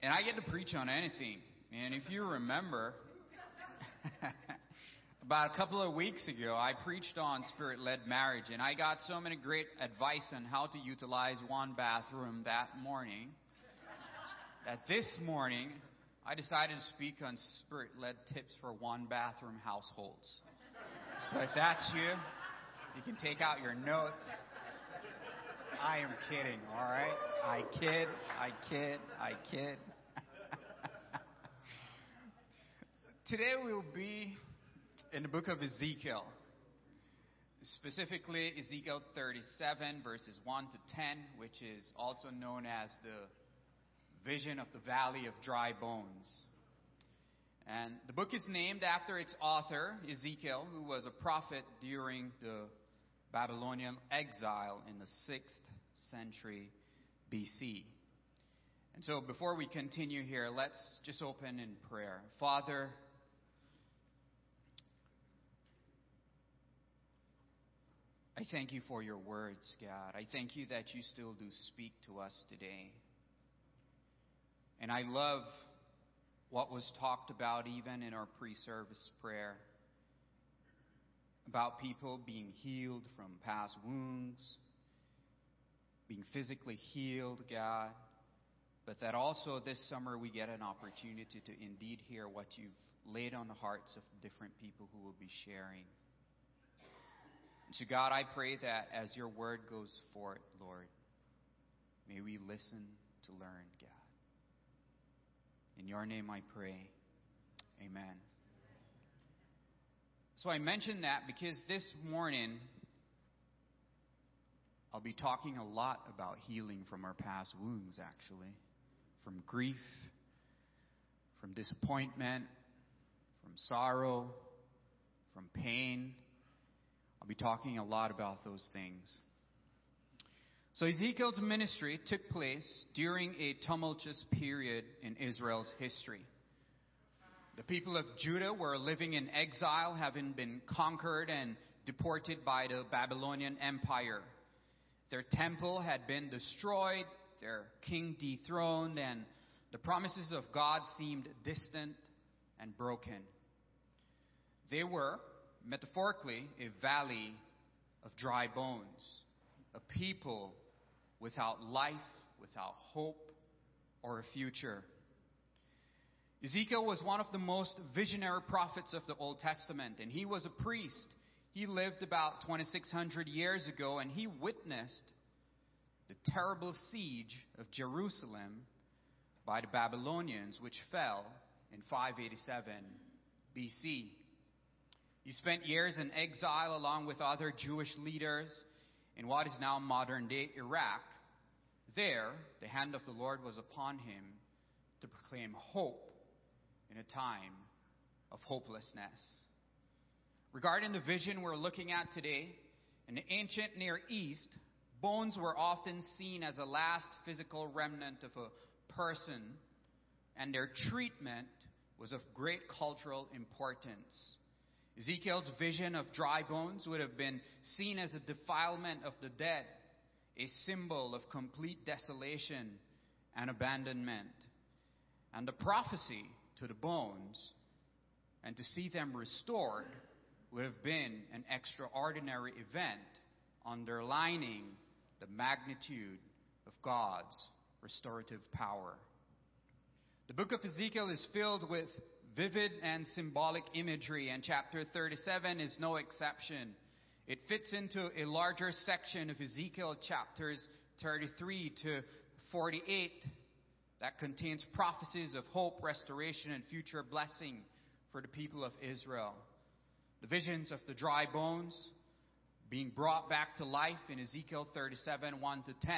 And I get to preach on anything. And if you remember, about a couple of weeks ago, I preached on spirit led marriage, and I got so many great advice on how to utilize one bathroom that morning that this morning I decided to speak on spirit led tips for one bathroom households. So if that's you, you can take out your notes. I am kidding, alright? I kid, I kid, I kid. Today we'll be in the book of Ezekiel. Specifically, Ezekiel 37, verses 1 to 10, which is also known as the vision of the valley of dry bones. And the book is named after its author, Ezekiel, who was a prophet during the Babylonian exile in the 6th century BC. And so before we continue here, let's just open in prayer. Father, I thank you for your words, God. I thank you that you still do speak to us today. And I love what was talked about even in our pre service prayer about people being healed from past wounds, being physically healed, God, but that also this summer we get an opportunity to indeed hear what you've laid on the hearts of different people who will be sharing. And so, God, I pray that as your word goes forth, Lord, may we listen to learn, God. In your name I pray. Amen. So I mentioned that because this morning I'll be talking a lot about healing from our past wounds, actually. From grief, from disappointment, from sorrow, from pain I'll be talking a lot about those things. So Ezekiel's ministry took place during a tumultuous period in Israel's history. The people of Judah were living in exile, having been conquered and deported by the Babylonian Empire. Their temple had been destroyed, their king dethroned, and the promises of God seemed distant and broken. They were metaphorically, a valley of dry bones, a people without life, without hope, or a future. Ezekiel was one of the most visionary prophets of the Old Testament, and he was a priest. He lived about 2,600 years ago, and he witnessed the terrible siege of Jerusalem by the Babylonians, which fell in 587 BC. He spent years in exile along with other Jewish leaders in what is now modern day Iraq. There, the hand of the Lord was upon him to proclaim hope in a time of hopelessness. Regarding the vision we're looking at today, in the ancient Near East, bones were often seen as a last physical remnant of a person, and their treatment was of great cultural importance. Ezekiel's vision of dry bones would have been seen as a defilement of the dead, a symbol of complete desolation and abandonment. And the prophecy to the bones and to see them restored would have been an extraordinary event underlining the magnitude of God's restorative power. The book of Ezekiel is filled with vivid and symbolic imagery, and chapter 37 is no exception. It fits into a larger section of Ezekiel chapters 33 to 48 that contains prophecies of hope, restoration, and future blessing for the people of Israel. The visions of the dry bones being brought back to life in Ezekiel 37 1 to 10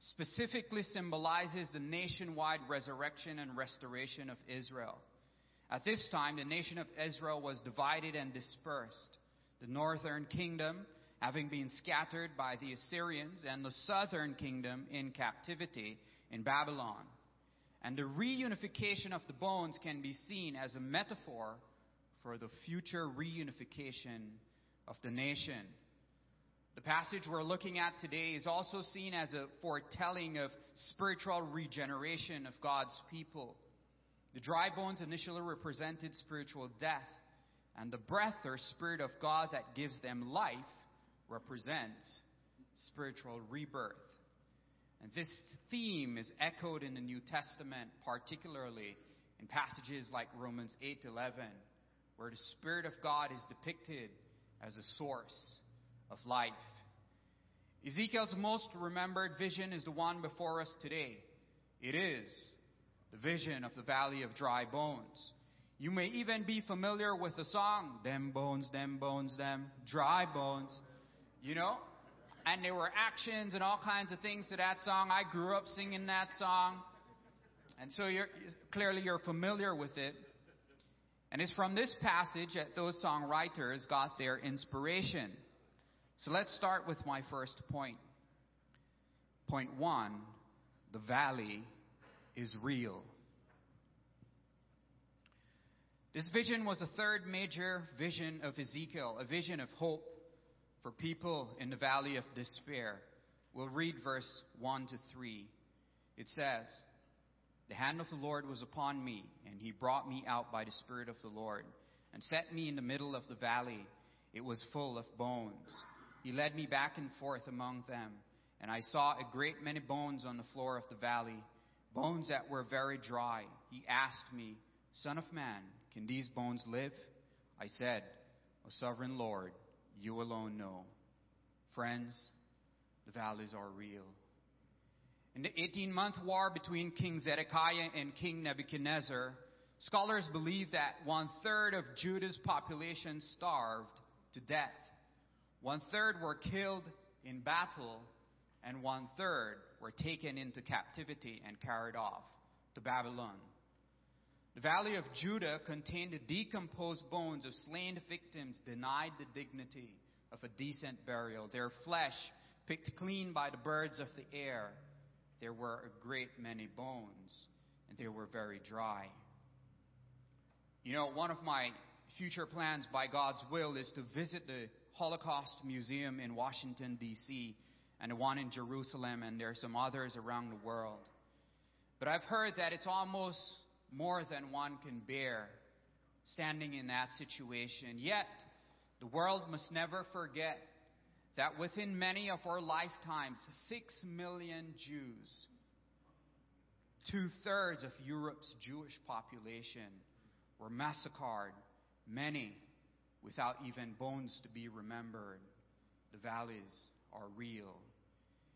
specifically symbolizes the nationwide resurrection and restoration of Israel. At this time, the nation of Israel was divided and dispersed. The northern kingdom having been scattered by the Assyrians, and the southern kingdom in captivity in Babylon. And the reunification of the bones can be seen as a metaphor for the future reunification of the nation. The passage we're looking at today is also seen as a foretelling of spiritual regeneration of God's people. The dry bones initially represented spiritual death, and the breath or spirit of God that gives them life represents spiritual rebirth. And this theme is echoed in the New Testament, particularly in passages like Romans 8:11, where the spirit of God is depicted as a source of life. Ezekiel's most remembered vision is the one before us today. It is the vision of the valley of dry bones. You may even be familiar with the song, Them Bones, Them Bones, Them Dry Bones. You know? And there were actions and all kinds of things to that song. I grew up singing that song. And so you're, clearly you're familiar with it. And it's from this passage that those songwriters got their inspiration. So let's start with my first point. Point one the valley is real. This vision was a third major vision of Ezekiel, a vision of hope for people in the valley of despair. We'll read verse 1 to 3. It says, The hand of the Lord was upon me, and he brought me out by the Spirit of the Lord, and set me in the middle of the valley. It was full of bones. He led me back and forth among them, and I saw a great many bones on the floor of the valley, bones that were very dry. He asked me, Son of man, can these bones live? I said, O sovereign Lord, you alone know. Friends, the valleys are real. In the 18 month war between King Zedekiah and King Nebuchadnezzar, scholars believe that one third of Judah's population starved to death. One third were killed in battle, and one third were taken into captivity and carried off to Babylon. The valley of Judah contained the decomposed bones of slain victims denied the dignity of a decent burial, their flesh picked clean by the birds of the air. There were a great many bones, and they were very dry. You know, one of my future plans by God's will is to visit the Holocaust Museum in Washington, D.C., and the one in Jerusalem, and there are some others around the world. But I've heard that it's almost more than one can bear standing in that situation. Yet, the world must never forget that within many of our lifetimes, six million Jews, two thirds of Europe's Jewish population, were massacred, many without even bones to be remembered. The valleys are real.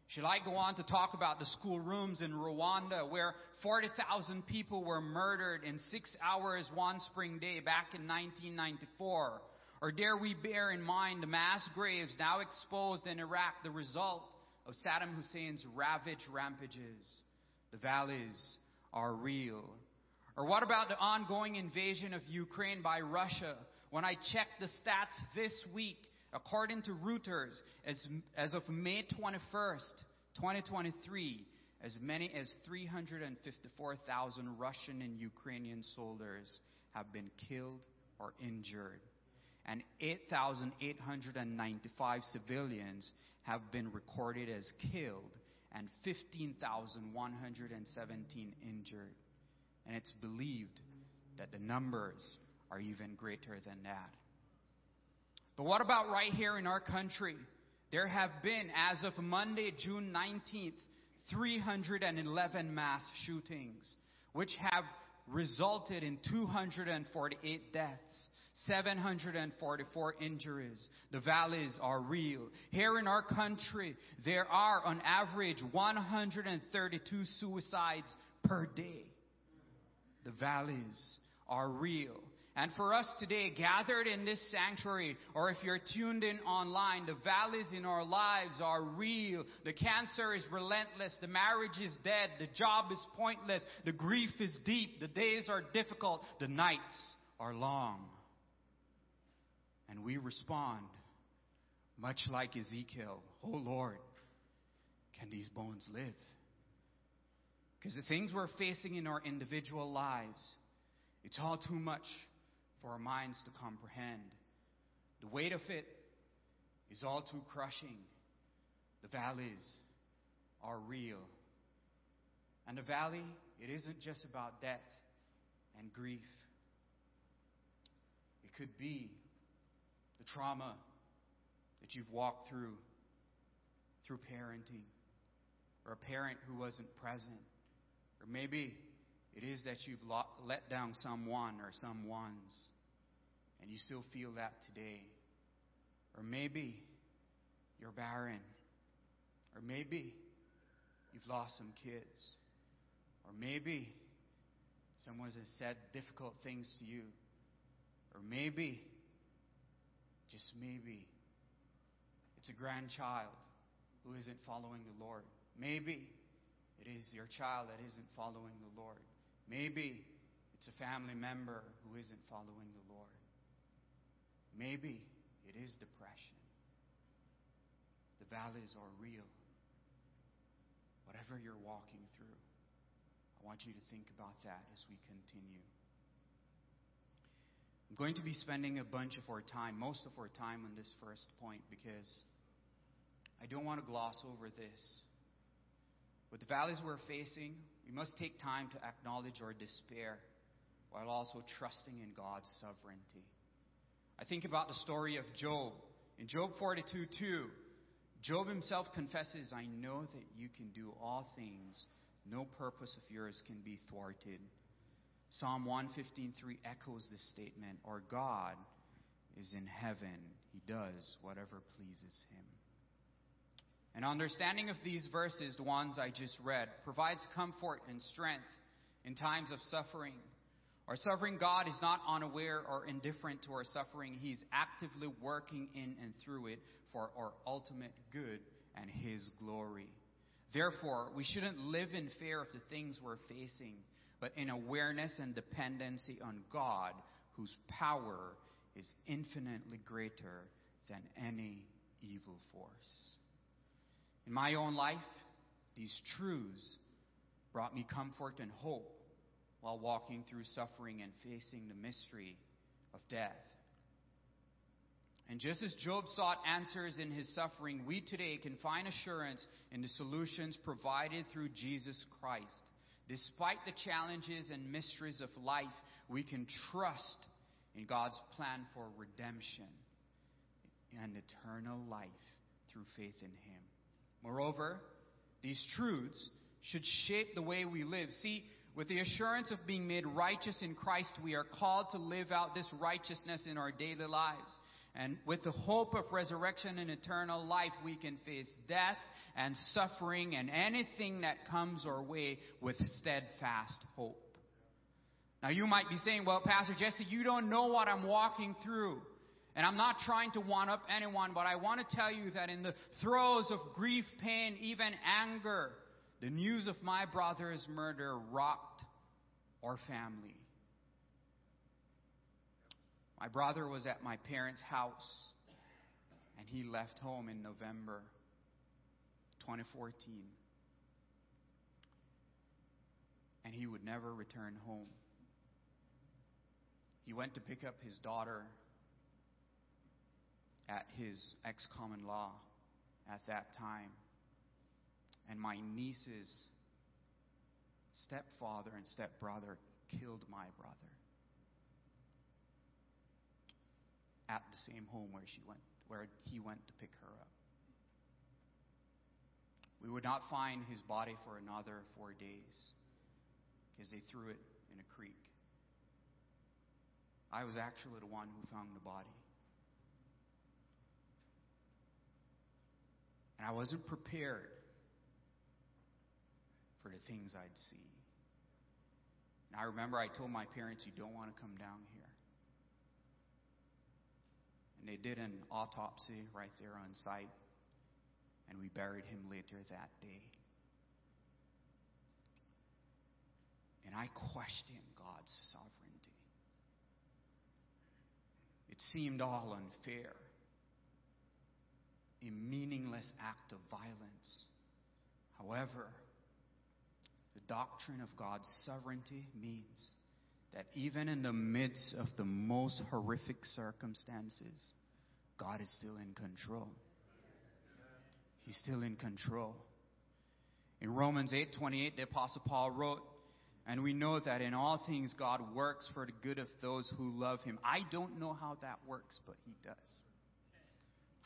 Shall I go on to talk about the schoolrooms in Rwanda where 40,000 people were murdered in six hours one spring day back in 1994? Or dare we bear in mind the mass graves now exposed in Iraq, the result of Saddam Hussein's ravage rampages? The valleys are real. Or what about the ongoing invasion of Ukraine by Russia? When I checked the stats this week, according to Reuters, as, as of May 21st, 2023, as many as 354,000 Russian and Ukrainian soldiers have been killed or injured, and 8,895 civilians have been recorded as killed, and 15,117 injured. And it's believed that the numbers are even greater than that. But what about right here in our country? There have been, as of Monday, June 19th, 311 mass shootings, which have resulted in 248 deaths. 744 injuries. The valleys are real. Here in our country, there are on average 132 suicides per day. The valleys are real. And for us today, gathered in this sanctuary, or if you're tuned in online, the valleys in our lives are real. The cancer is relentless. The marriage is dead. The job is pointless. The grief is deep. The days are difficult. The nights are long. And we respond much like Ezekiel Oh Lord, can these bones live? Because the things we're facing in our individual lives, it's all too much for our minds to comprehend. The weight of it is all too crushing. The valleys are real. And the valley, it isn't just about death and grief. It could be the trauma that you've walked through through parenting, or a parent who wasn't present, or maybe it is that you've let down someone or some ones, and you still feel that today. Or maybe you're barren. Or maybe you've lost some kids. Or maybe someone has said difficult things to you. Or maybe, just maybe, it's a grandchild who isn't following the Lord. Maybe it is your child that isn't following the Lord. Maybe it's a family member who isn't following the Lord. Maybe it is depression. The valleys are real. Whatever you're walking through, I want you to think about that as we continue. I'm going to be spending a bunch of our time, most of our time, on this first point because I don't want to gloss over this. With the valleys we're facing, we must take time to acknowledge our despair while also trusting in God's sovereignty. I think about the story of Job. In Job 42 2, Job himself confesses, I know that you can do all things. No purpose of yours can be thwarted. Psalm 115.3 echoes this statement, Our God is in heaven. He does whatever pleases him. An understanding of these verses, the ones I just read, provides comfort and strength in times of suffering. Our suffering God is not unaware or indifferent to our suffering. He's actively working in and through it for our ultimate good and His glory. Therefore, we shouldn't live in fear of the things we're facing, but in awareness and dependency on God, whose power is infinitely greater than any evil force. In my own life, these truths brought me comfort and hope while walking through suffering and facing the mystery of death. And just as Job sought answers in his suffering, we today can find assurance in the solutions provided through Jesus Christ. Despite the challenges and mysteries of life, we can trust in God's plan for redemption and eternal life through faith in Him. Moreover, these truths should shape the way we live. See, with the assurance of being made righteous in Christ, we are called to live out this righteousness in our daily lives. And with the hope of resurrection and eternal life, we can face death and suffering and anything that comes our way with steadfast hope. Now you might be saying, well, Pastor Jesse, you don't know what I'm walking through. And I'm not trying to one up anyone, but I want to tell you that in the throes of grief, pain, even anger, the news of my brother's murder rocked our family. My brother was at my parents' house, and he left home in November 2014. And he would never return home. He went to pick up his daughter at his ex common law at that time. And my niece's stepfather and stepbrother killed my brother at the same home where she went where he went to pick her up. We would not find his body for another four days because they threw it in a creek. I was actually the one who found the body. And I wasn't prepared for the things I'd see. And I remember I told my parents, You don't want to come down here. And they did an autopsy right there on site, and we buried him later that day. And I questioned God's sovereignty. It seemed all unfair a meaningless act of violence. However, the doctrine of God's sovereignty means that even in the midst of the most horrific circumstances, God is still in control. He's still in control. In Romans 8:28, the apostle Paul wrote, and we know that in all things God works for the good of those who love him. I don't know how that works, but he does.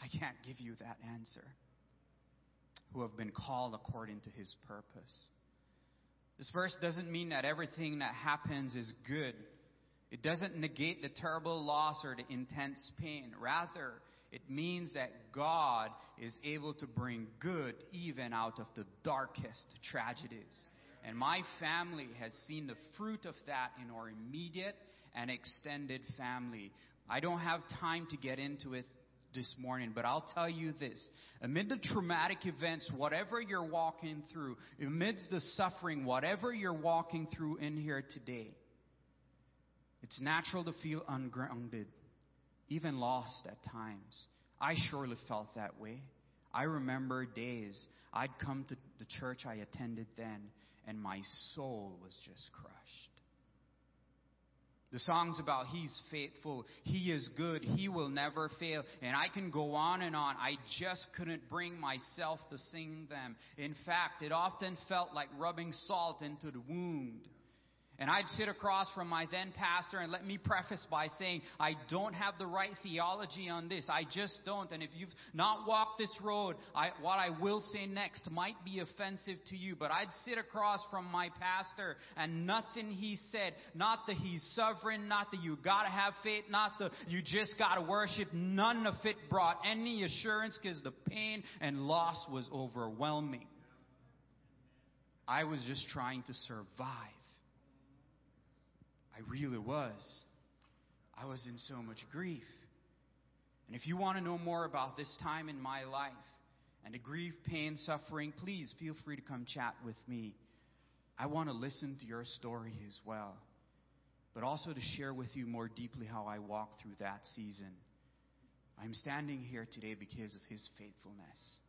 I can't give you that answer. Who have been called according to his purpose. This verse doesn't mean that everything that happens is good. It doesn't negate the terrible loss or the intense pain. Rather, it means that God is able to bring good even out of the darkest tragedies. And my family has seen the fruit of that in our immediate and extended family. I don't have time to get into it this morning, but I'll tell you this. Amid the traumatic events, whatever you're walking through, amidst the suffering, whatever you're walking through in here today, it's natural to feel ungrounded, even lost at times. I surely felt that way. I remember days I'd come to the church I attended then, and my soul was just crushed. The song's about He's faithful, He is good, He will never fail. And I can go on and on. I just couldn't bring myself to sing them. In fact, it often felt like rubbing salt into the wound. And I'd sit across from my then pastor, and let me preface by saying, I don't have the right theology on this. I just don't. And if you've not walked this road, I, what I will say next might be offensive to you. But I'd sit across from my pastor, and nothing he said, not that he's sovereign, not that you gotta have faith, not that you just gotta worship, none of it brought any assurance because the pain and loss was overwhelming. I was just trying to survive. I really was. I was in so much grief. And if you want to know more about this time in my life and the grief, pain, suffering, please feel free to come chat with me. I want to listen to your story as well, but also to share with you more deeply how I walked through that season. I'm standing here today because of his faithfulness.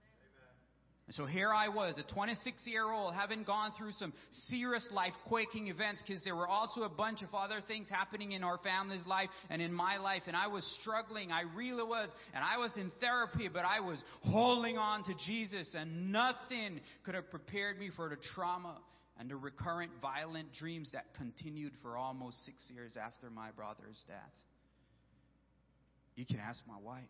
And so here I was, a 26 year old, having gone through some serious life quaking events because there were also a bunch of other things happening in our family's life and in my life. And I was struggling. I really was. And I was in therapy, but I was holding on to Jesus and nothing could have prepared me for the trauma and the recurrent violent dreams that continued for almost six years after my brother's death. You can ask my wife.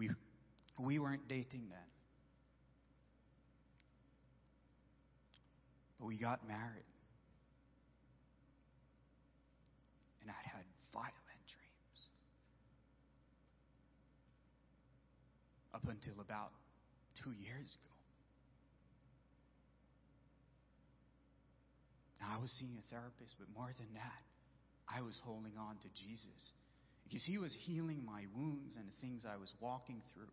We, we weren't dating then. But we got married. And I'd had violent dreams. Up until about two years ago. Now, I was seeing a therapist, but more than that, I was holding on to Jesus because he was healing my wounds and the things I was walking through.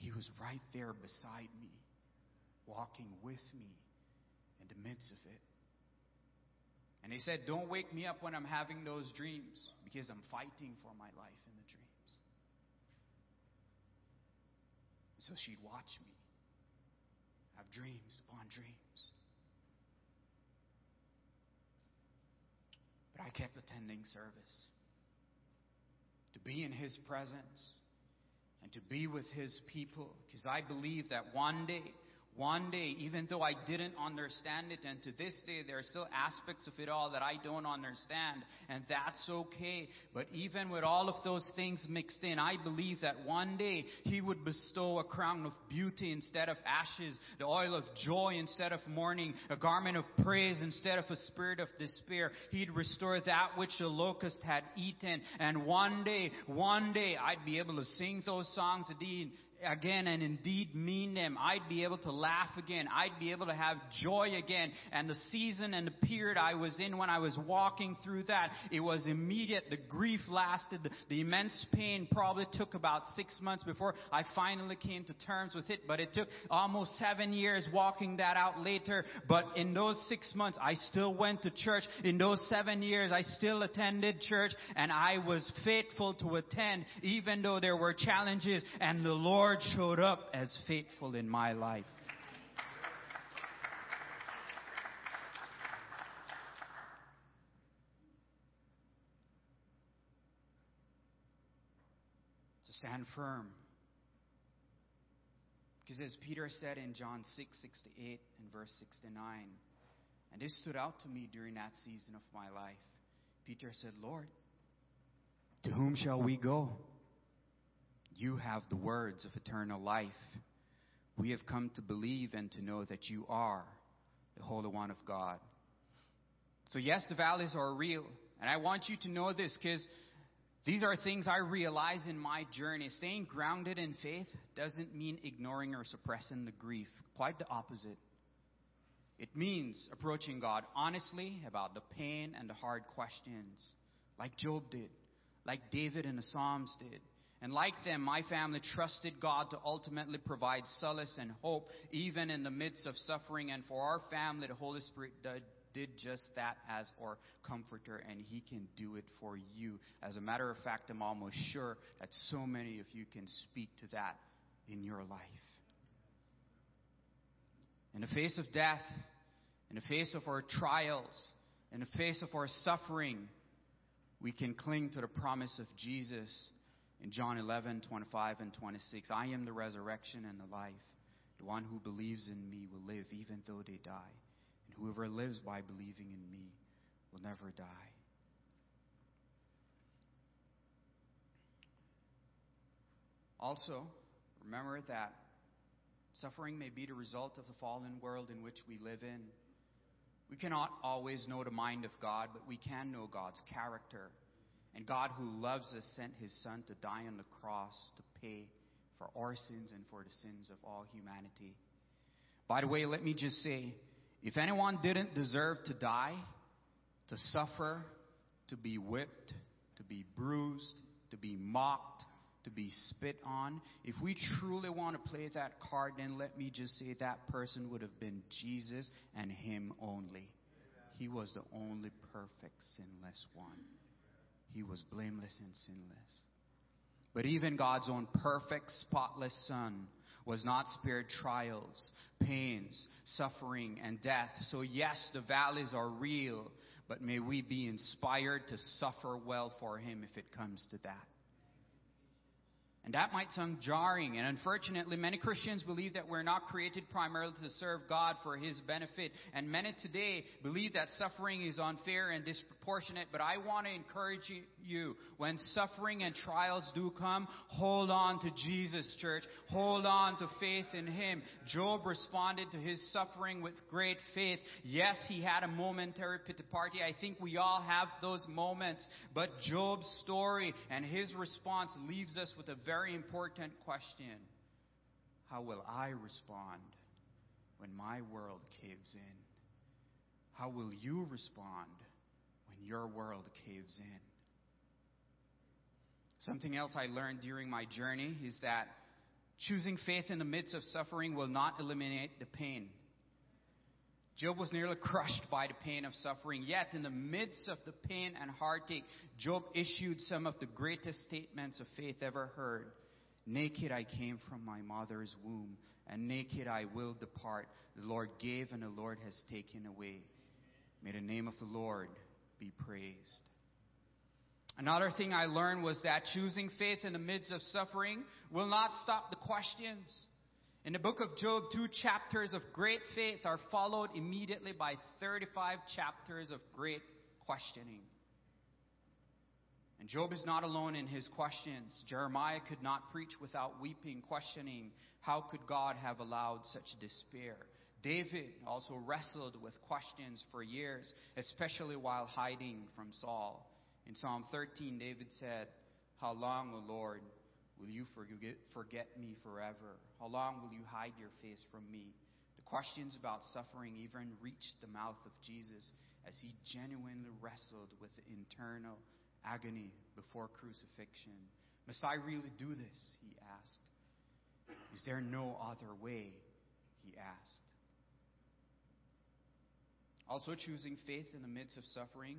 He was right there beside me, walking with me in the midst of it. And he said, Don't wake me up when I'm having those dreams because I'm fighting for my life in the dreams. So she'd watch me have dreams upon dreams. I kept attending service. To be in His presence and to be with His people. Because I believe that one day one day, even though I didn't understand it, and to this day there are still aspects of it all that I don't understand, and that's okay. But even with all of those things mixed in, I believe that one day He would bestow a crown of beauty instead of ashes, the oil of joy instead of mourning, a garment of praise instead of a spirit of despair. He'd restore that which the locust had eaten, and one day, one day I'd be able to sing those songs indeed again and indeed mean them. I'd be able to laugh again. I'd be able to have joy again. And the season and the period I was in when I was walking through that, it was immediate. The grief lasted. The, the immense pain probably took about six months before I finally came to terms with it. But it took almost seven years walking that out later. But in those six months, I still went to church. In those seven years, I still attended church and I was faithful to attend even though there were challenges and the Lord Lord showed up as faithful in my life. To stand firm. Because as Peter said in John 6 68 and verse 69, and this stood out to me during that season of my life. Peter said, Lord, to whom shall we go? You have the words of eternal life. We have come to believe and to know that you are the Holy One of God. So, yes, the valleys are real. And I want you to know this because these are things I realize in my journey. Staying grounded in faith doesn't mean ignoring or suppressing the grief. Quite the opposite. It means approaching God honestly about the pain and the hard questions, like Job did, like David in the Psalms did. And like them, my family trusted God to ultimately provide solace and hope, even in the midst of suffering. And for our family, the Holy Spirit did just that as our comforter, and He can do it for you. As a matter of fact, I'm almost sure that so many of you can speak to that in your life. In the face of death, in the face of our trials, in the face of our suffering, we can cling to the promise of Jesus in John 11, 25 and 26, I am the resurrection and the life. The one who believes in me will live even though they die. And whoever lives by believing in me will never die. Also, remember that suffering may be the result of the fallen world in which we live in. We cannot always know the mind of God, but we can know God's character and God, who loves us, sent his Son to die on the cross to pay for our sins and for the sins of all humanity. By the way, let me just say if anyone didn't deserve to die, to suffer, to be whipped, to be bruised, to be mocked, to be spit on, if we truly want to play that card, then let me just say that person would have been Jesus and Him only. He was the only perfect, sinless one. He was blameless and sinless. But even God's own perfect, spotless Son was not spared trials, pains, suffering, and death. So, yes, the valleys are real, but may we be inspired to suffer well for Him if it comes to that. And that might sound jarring, and unfortunately, many Christians believe that we're not created primarily to serve God for His benefit. And many today believe that suffering is unfair and But I want to encourage you when suffering and trials do come, hold on to Jesus, church. Hold on to faith in Him. Job responded to his suffering with great faith. Yes, he had a momentary pity party. I think we all have those moments. But Job's story and his response leaves us with a very important question How will I respond when my world caves in? How will you respond when your world caves in? Something else I learned during my journey is that choosing faith in the midst of suffering will not eliminate the pain. Job was nearly crushed by the pain of suffering, yet in the midst of the pain and heartache, Job issued some of the greatest statements of faith ever heard. Naked I came from my mother's womb, and naked I will depart. The Lord gave, and the Lord has taken away. May the name of the Lord be praised. Another thing I learned was that choosing faith in the midst of suffering will not stop the questions. In the book of Job, two chapters of great faith are followed immediately by 35 chapters of great questioning. And Job is not alone in his questions. Jeremiah could not preach without weeping, questioning how could God have allowed such despair. David also wrestled with questions for years, especially while hiding from Saul. In Psalm 13, David said, How long, O Lord, Will you forget, me forever? How long will you hide your face from me? The questions about suffering even reached the mouth of Jesus as he genuinely wrestled with the internal agony before crucifixion. Must I really do this? He asked. Is there no other way? He asked. Also, choosing faith in the midst of suffering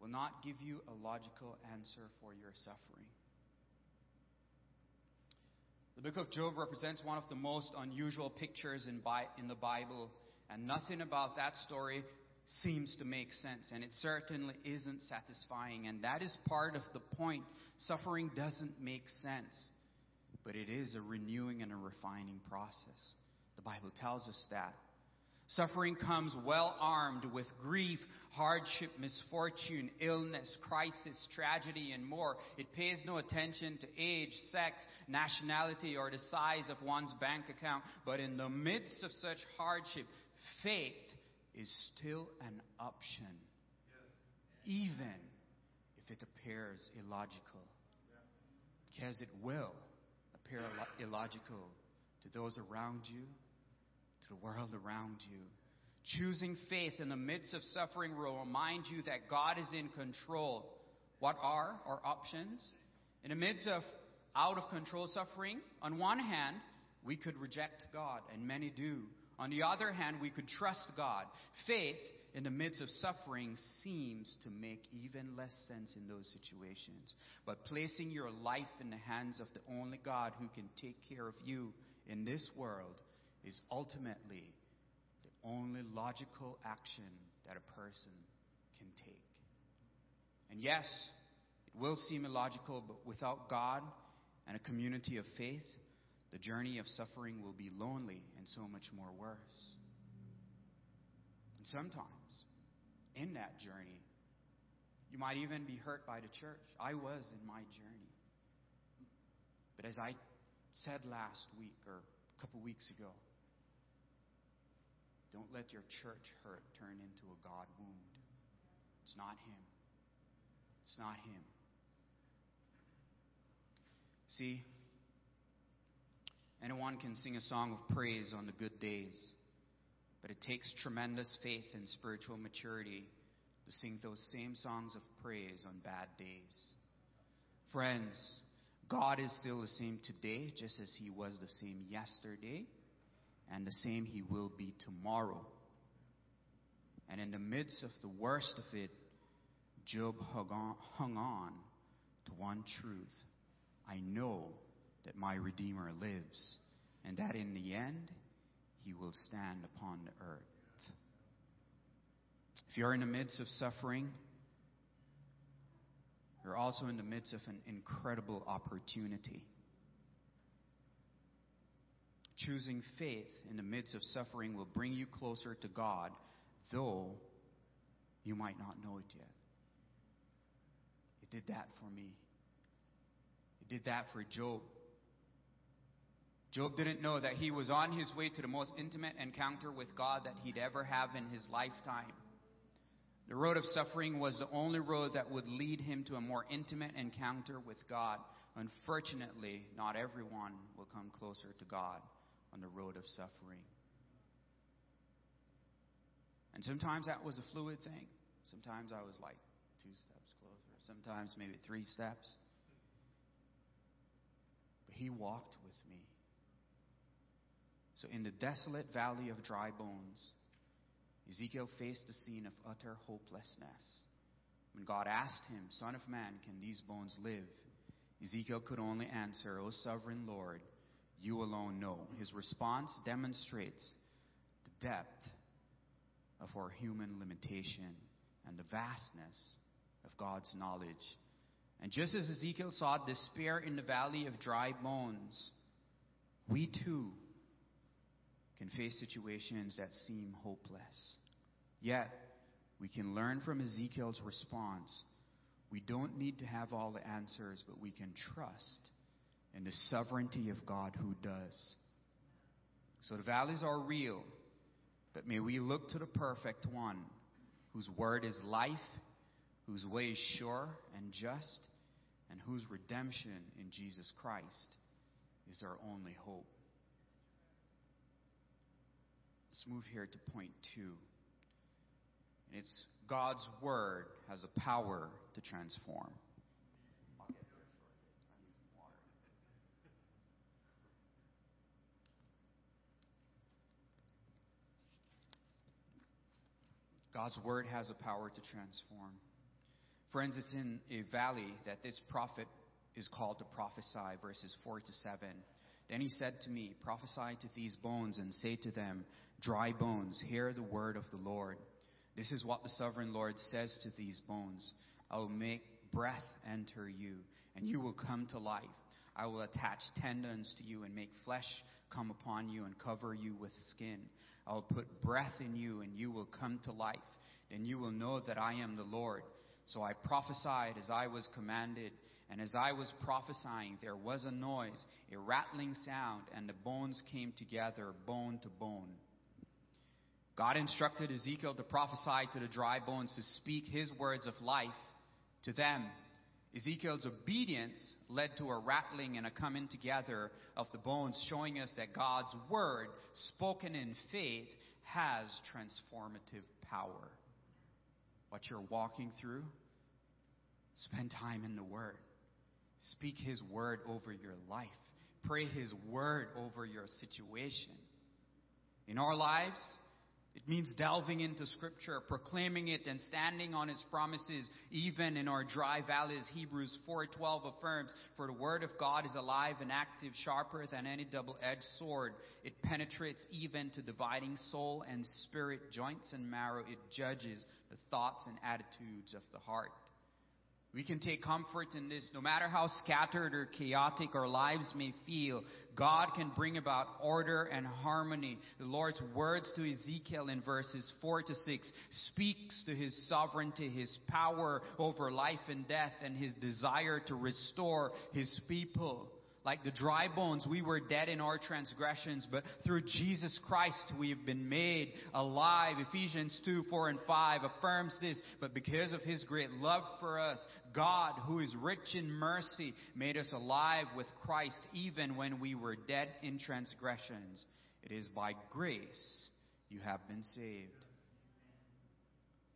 will not give you a logical answer for your suffering. The book of Job represents one of the most unusual pictures in, Bi- in the Bible, and nothing about that story seems to make sense, and it certainly isn't satisfying, and that is part of the point. Suffering doesn't make sense, but it is a renewing and a refining process. The Bible tells us that. Suffering comes well armed with grief, hardship, misfortune, illness, crisis, tragedy, and more. It pays no attention to age, sex, nationality, or the size of one's bank account. But in the midst of such hardship, faith is still an option, even if it appears illogical. Because it will appear illogical to those around you, to the world around you. Choosing faith in the midst of suffering will remind you that God is in control. What are our options? In the midst of out of control suffering, on one hand, we could reject God, and many do. On the other hand, we could trust God. Faith in the midst of suffering seems to make even less sense in those situations. But placing your life in the hands of the only God who can take care of you in this world is ultimately the only logical action that a person can take. And yes, it will seem illogical, but without God and a community of faith, the journey of suffering will be lonely and so much more worse. And sometimes, in that journey, you might even be hurt by the church. I was in my journey. But as I said last week or a couple weeks ago, don't let your church hurt turn into a God wound. It's not Him. It's not Him. See, Anyone can sing a song of praise on the good days, but it takes tremendous faith and spiritual maturity to sing those same songs of praise on bad days. Friends, God is still the same today, just as He was the same yesterday, and the same He will be tomorrow. And in the midst of the worst of it, Job hung on, to one truth. I know that my Redeemer lives, and that in the end, he will stand upon the earth. If you're in the midst of suffering, you're also in the midst of an incredible opportunity. Choosing faith in the midst of suffering will bring you closer to God, though you might not know it yet. It did that for me. It did that for Job. Job didn't know that he was on his way to the most intimate encounter with God that he'd ever have in his lifetime. The road of suffering was the only road that would lead him to a more intimate encounter with God. Unfortunately, not everyone will come closer to God on the road of suffering. And sometimes that was a fluid thing. Sometimes I was like two steps closer, sometimes maybe three steps. But he walked with me. So, in the desolate valley of dry bones, Ezekiel faced the scene of utter hopelessness. When God asked him, Son of man, can these bones live? Ezekiel could only answer, O sovereign Lord, you alone know. His response demonstrates the depth of our human limitation and the vastness of God's knowledge. And just as Ezekiel saw despair in the valley of dry bones, we too can face situations that seem hopeless. Yet, we can learn from Ezekiel's response. We don't need to have all the answers, but we can trust in the sovereignty of God who does. So the valleys are real, but may we look to the perfect one whose word is life, whose way is sure and just, and whose redemption in Jesus Christ is our only hope. Let's move here to point two. And it's God's Word has a power to transform. God's Word has a power to transform. Friends, it's in a valley that this prophet is called to prophesy, verses 4 to 7. Then he said to me, Prophesy to these bones and say to them, Dry bones, hear the word of the Lord. This is what the sovereign Lord says to these bones I will make breath enter you, and you will come to life. I will attach tendons to you and make flesh come upon you and cover you with skin. I will put breath in you, and you will come to life. and you will know that I am the Lord. So I prophesied as I was commanded, and as I was prophesying, there was a noise, a rattling sound, and the bones came together, bone to bone. God instructed Ezekiel to prophesy to the dry bones to speak his words of life to them. Ezekiel's obedience led to a rattling and a coming together of the bones, showing us that God's word, spoken in faith, has transformative power. What you're walking through, spend time in the word. Speak his word over your life. Pray his word over your situation. In our lives, it means delving into scripture, proclaiming it and standing on his promises even in our dry valleys. Hebrews 4:12 affirms, "For the word of God is alive and active, sharper than any double-edged sword. It penetrates even to dividing soul and spirit, joints and marrow. It judges the thoughts and attitudes of the heart." We can take comfort in this. No matter how scattered or chaotic our lives may feel, God can bring about order and harmony. The Lord's words to Ezekiel in verses 4 to 6 speaks to his sovereignty, his power over life and death, and his desire to restore his people. Like the dry bones, we were dead in our transgressions, but through Jesus Christ we have been made alive. Ephesians 2, 4, and 5 affirms this. But because of His great love for us, God, who is rich in mercy, made us alive with Christ even when we were dead in transgressions. It is by grace you have been saved.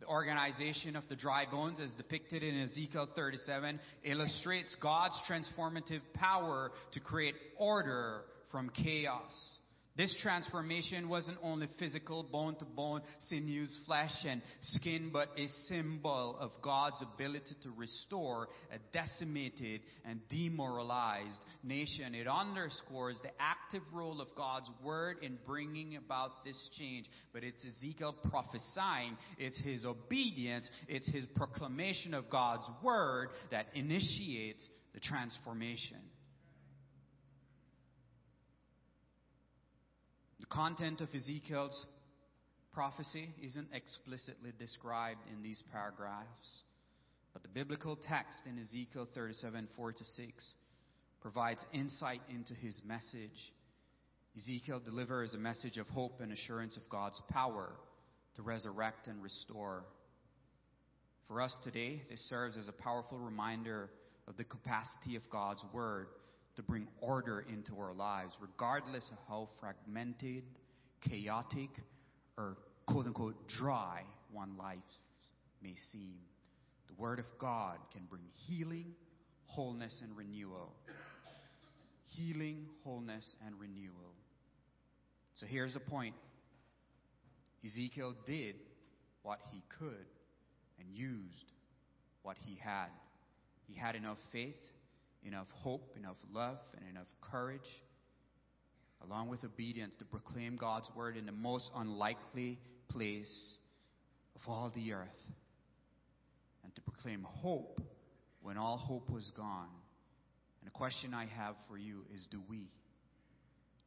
The organization of the dry bones, as depicted in Ezekiel 37, illustrates God's transformative power to create order from chaos. This transformation wasn't only physical, bone to bone, sinews, flesh, and skin, but a symbol of God's ability to restore a decimated and demoralized nation. It underscores the active role of God's word in bringing about this change. But it's Ezekiel prophesying, it's his obedience, it's his proclamation of God's word that initiates the transformation. Content of Ezekiel's prophecy isn't explicitly described in these paragraphs, but the biblical text in Ezekiel 37 4 to 6 provides insight into his message. Ezekiel delivers a message of hope and assurance of God's power to resurrect and restore. For us today, this serves as a powerful reminder of the capacity of God's Word to bring order into our lives, regardless of how fragmented, chaotic, or quote unquote dry one life may seem. The Word of God can bring healing, wholeness, and renewal. Healing, wholeness, and renewal. So here's the point Ezekiel did what he could and used what he had. He had enough faith enough hope, enough love, and enough courage, along with obedience to proclaim God's word in the most unlikely place of all the earth, and to proclaim hope when all hope was gone. And the question I have for you is do we?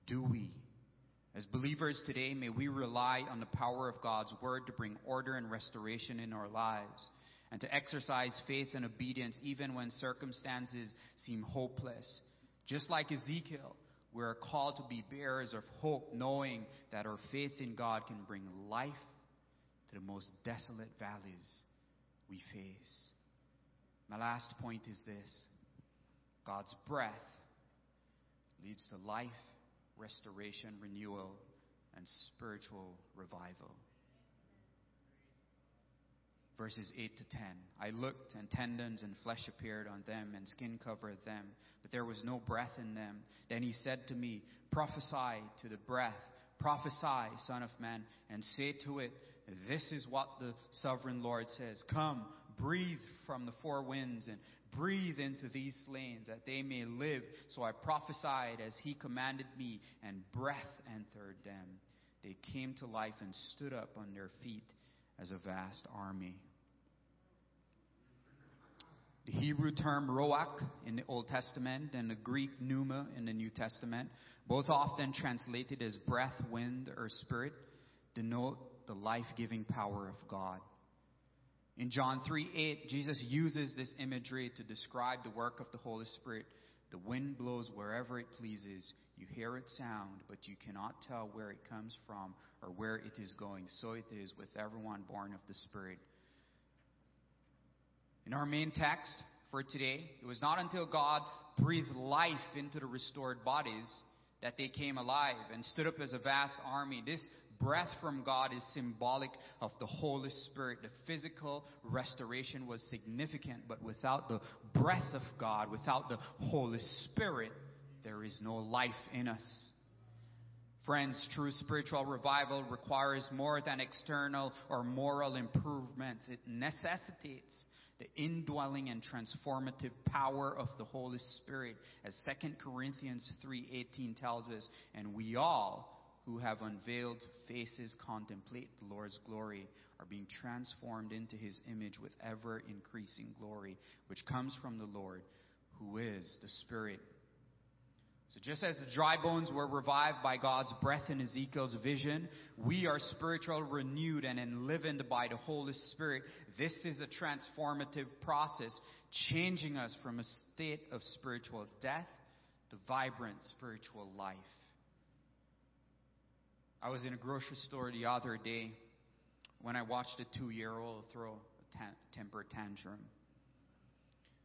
Do we? As believers today, may we rely on the power of God's word to bring order and restoration in our lives and to exercise faith and obedience even when circumstances seem hopeless. Just like Ezekiel, we're called to be bearers of hope, knowing that our faith in God can bring life to the most desolate valleys we face. My last point is this God's breath leads to life, restoration, renewal, and spiritual revival verses 8 to 10. I looked, and tendons and flesh appeared on them, and skin covered them, but there was no breath in them. Then he said to me, Prophesy to the breath, prophesy, Son of Man, and say to it, This is what the sovereign Lord says Come, breathe from the four winds, and breathe into these slain, that they may live. So I prophesied as he commanded me, and breath entered them. They came to life and stood up on their feet as a vast army. The Hebrew term ruach in the Old Testament and the Greek pneuma in the New Testament, both often translated as breath, wind, or spirit, denote the life giving power of God. In John 3 8, Jesus uses this imagery to describe the work of the Holy Spirit. The wind blows wherever it pleases. You hear its sound, but you cannot tell where it comes from or where it is going. So it is with everyone born of the Spirit. In our main text for today, it was not until God breathed life into the restored bodies that they came alive and stood up as a vast army. This breath from God is symbolic of the Holy Spirit. The physical restoration was significant, but without the breath of God, without the Holy Spirit, there is no life in us. Friends, true spiritual revival requires more than external or moral improvements. It necessitates the indwelling and transformative power of the Holy Spirit, as 2 Corinthians 3:18 tells us, and we all who have unveiled faces contemplate the Lord's glory are being transformed into his image with ever increasing glory, which comes from the Lord, who is the Spirit. So just as the dry bones were revived by God's breath in Ezekiel's vision, we are spiritual renewed and enlivened by the Holy Spirit. This is a transformative process, changing us from a state of spiritual death to vibrant spiritual life. I was in a grocery store the other day when I watched a two-year-old throw a temper tantrum.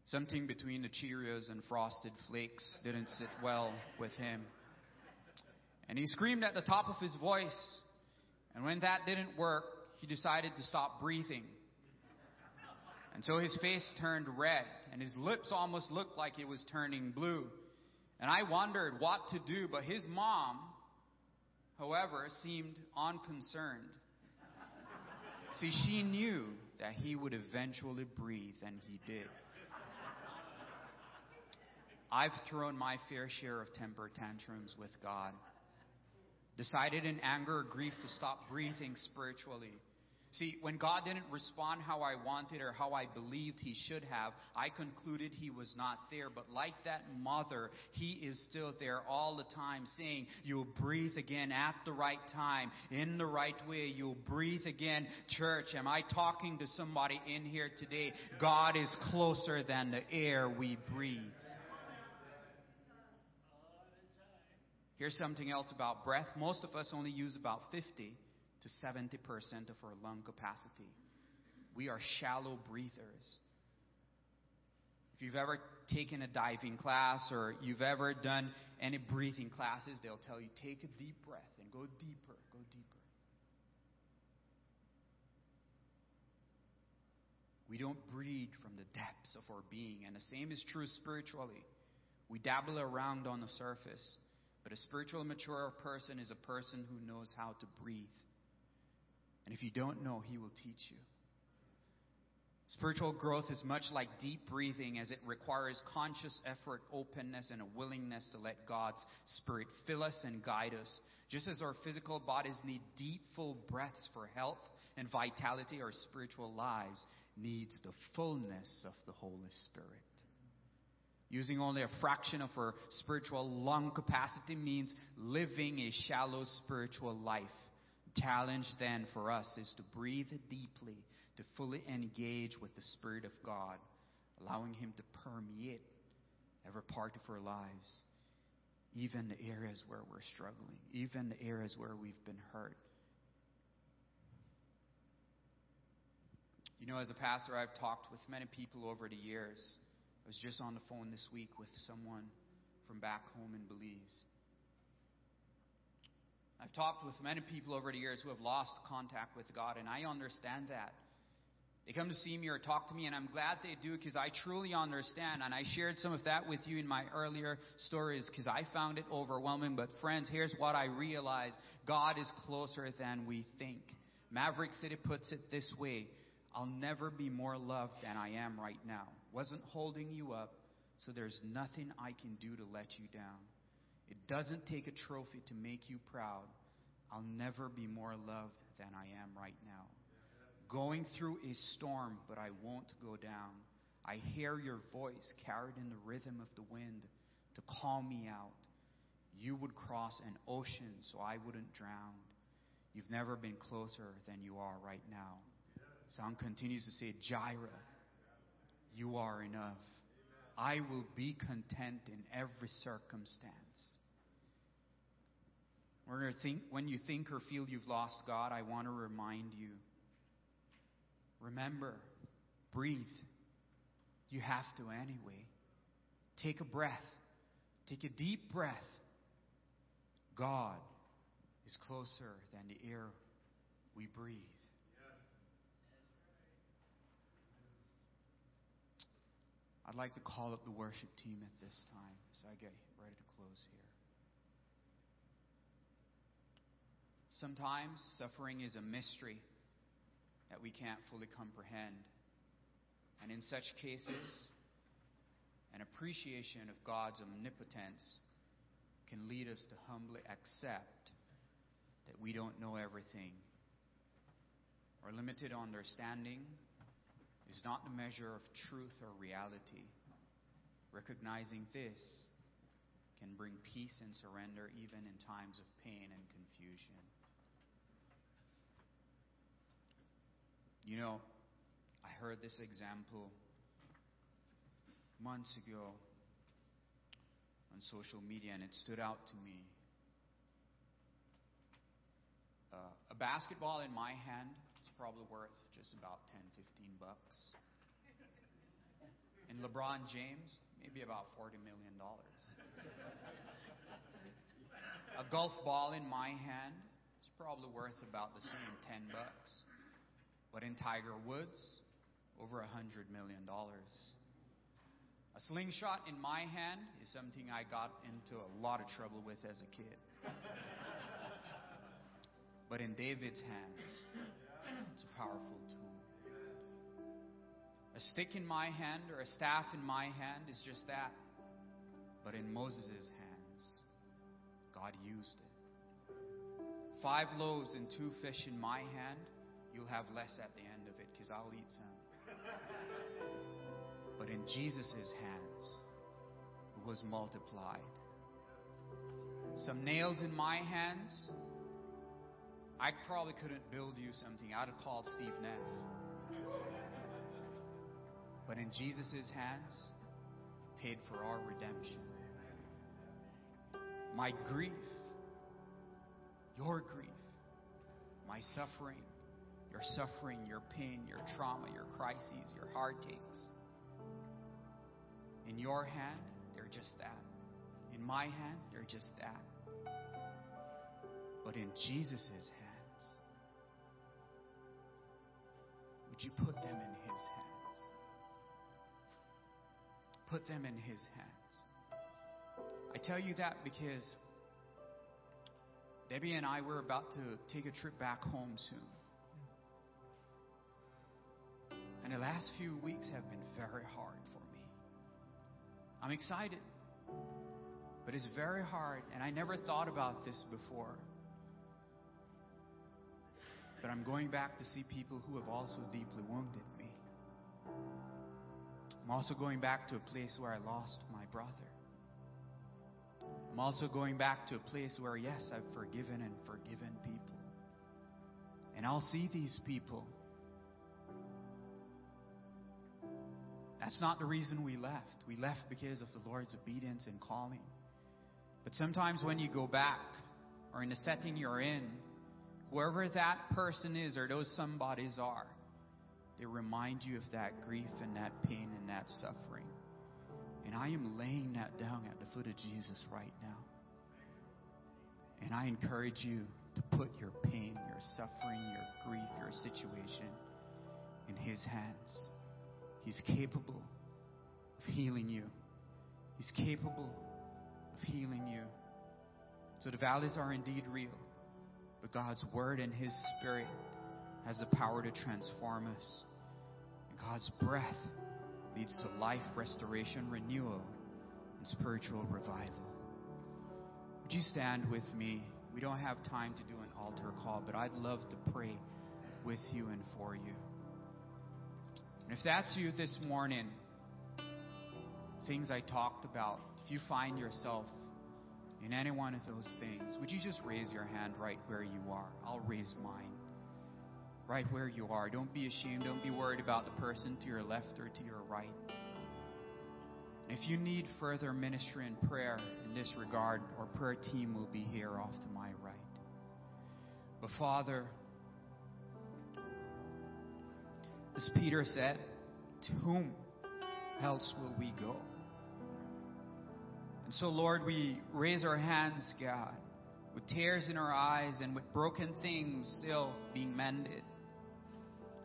Something between the Cheerios and Frosted Flakes didn't sit well with him. And he screamed at the top of his voice. And when that didn't work, he decided to stop breathing. And so his face turned red, and his lips almost looked like it was turning blue. And I wondered what to do, but his mom, however, seemed unconcerned. See, she knew that he would eventually breathe, and he did. I've thrown my fair share of temper tantrums with God. Decided in anger or grief to stop breathing spiritually. See, when God didn't respond how I wanted or how I believed He should have, I concluded He was not there. But like that mother, He is still there all the time saying, You'll breathe again at the right time, in the right way. You'll breathe again. Church, am I talking to somebody in here today? God is closer than the air we breathe. Here's something else about breath. Most of us only use about 50 to 70% of our lung capacity. We are shallow breathers. If you've ever taken a diving class or you've ever done any breathing classes, they'll tell you take a deep breath and go deeper, go deeper. We don't breathe from the depths of our being, and the same is true spiritually. We dabble around on the surface. But a spiritual mature person is a person who knows how to breathe. And if you don't know, he will teach you. Spiritual growth is much like deep breathing as it requires conscious effort, openness, and a willingness to let God's Spirit fill us and guide us. Just as our physical bodies need deep, full breaths for health and vitality, our spiritual lives needs the fullness of the Holy Spirit. Using only a fraction of our spiritual lung capacity means living a shallow spiritual life. The challenge then for us is to breathe deeply, to fully engage with the Spirit of God, allowing Him to permeate every part of our lives, even the areas where we're struggling, even the areas where we've been hurt. You know, as a pastor, I've talked with many people over the years I was just on the phone this week with someone from back home in Belize. I've talked with many people over the years who have lost contact with God, and I understand that. They come to see me or talk to me, and I'm glad they do because I truly understand. And I shared some of that with you in my earlier stories because I found it overwhelming. But, friends, here's what I realized God is closer than we think. Maverick City puts it this way I'll never be more loved than I am right now wasn't holding you up, so there's nothing I can do to let you down. It doesn't take a trophy to make you proud. I'll never be more loved than I am right now. going through a storm, but I won't go down. I hear your voice carried in the rhythm of the wind to call me out. You would cross an ocean so I wouldn't drown. You've never been closer than you are right now. Song continues to say, Jireh, you are enough. I will be content in every circumstance. When you think or feel you've lost God, I want to remind you remember, breathe. You have to anyway. Take a breath. Take a deep breath. God is closer than the air we breathe. I'd like to call up the worship team at this time as I get ready to close here. Sometimes suffering is a mystery that we can't fully comprehend. And in such cases, an appreciation of God's omnipotence can lead us to humbly accept that we don't know everything. Our limited understanding is not the measure of truth or reality. Recognizing this can bring peace and surrender even in times of pain and confusion. You know, I heard this example months ago on social media and it stood out to me. Uh, a basketball in my hand probably worth just about 10, 15 bucks. And LeBron James, maybe about 40 million dollars. A golf ball in my hand is probably worth about the same 10 bucks. But in Tiger Woods, over a hundred million dollars. A slingshot in my hand is something I got into a lot of trouble with as a kid. but in David's hands, it's a powerful tool. A stick in my hand or a staff in my hand is just that. But in Moses' hands, God used it. Five loaves and two fish in my hand, you'll have less at the end of it because I'll eat some. But in Jesus' hands, it was multiplied. Some nails in my hands, I probably couldn't build you something. I'd have called Steve Neff. But in Jesus' hands, paid for our redemption. My grief, your grief, my suffering, your suffering, your pain, your trauma, your crises, your heartaches. In your hand, they're just that. In my hand, they're just that. But in Jesus' hands, would you put them in His hands? Put them in His hands. I tell you that because Debbie and I were about to take a trip back home soon. And the last few weeks have been very hard for me. I'm excited, but it's very hard, and I never thought about this before. But I'm going back to see people who have also deeply wounded me. I'm also going back to a place where I lost my brother. I'm also going back to a place where, yes, I've forgiven and forgiven people. And I'll see these people That's not the reason we left. We left because of the Lord's obedience and calling. But sometimes when you go back, or in the setting you're in, whoever that person is or those somebodies are, they remind you of that grief and that pain and that suffering. And I am laying that down at the foot of Jesus right now. And I encourage you to put your pain, your suffering, your grief, your situation in His hands. He's capable of healing you. He's capable of healing you. So the valleys are indeed real, but God's Word and His Spirit has the power to transform us. And God's breath leads to life, restoration, renewal, and spiritual revival. Would you stand with me? We don't have time to do an altar call, but I'd love to pray with you and for you. And if that's you this morning, things I talked about, if you find yourself in any one of those things, would you just raise your hand right where you are? I'll raise mine. Right where you are. Don't be ashamed. Don't be worried about the person to your left or to your right. If you need further ministry and prayer in this regard, our prayer team will be here off to my right. But Father, as Peter said, to whom else will we go? And so, Lord, we raise our hands, God, with tears in our eyes and with broken things still being mended,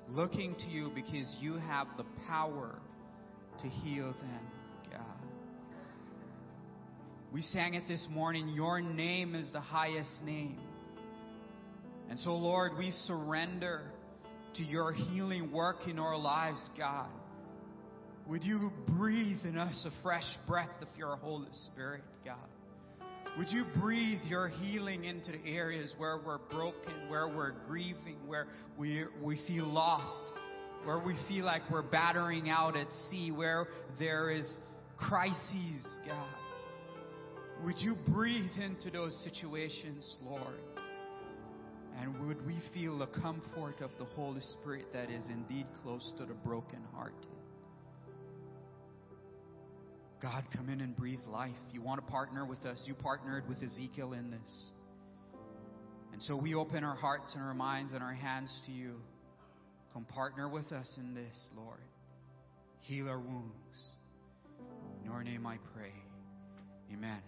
looking to you because you have the power to heal them, God. We sang it this morning Your name is the highest name. And so, Lord, we surrender to your healing work in our lives, God. Would you breathe in us a fresh breath of your Holy Spirit, God? Would you breathe your healing into the areas where we're broken, where we're grieving, where we, we feel lost, where we feel like we're battering out at sea, where there is crises, God? Would you breathe into those situations, Lord? And would we feel the comfort of the Holy Spirit that is indeed close to the broken brokenhearted? God, come in and breathe life. You want to partner with us. You partnered with Ezekiel in this. And so we open our hearts and our minds and our hands to you. Come partner with us in this, Lord. Heal our wounds. In your name I pray. Amen.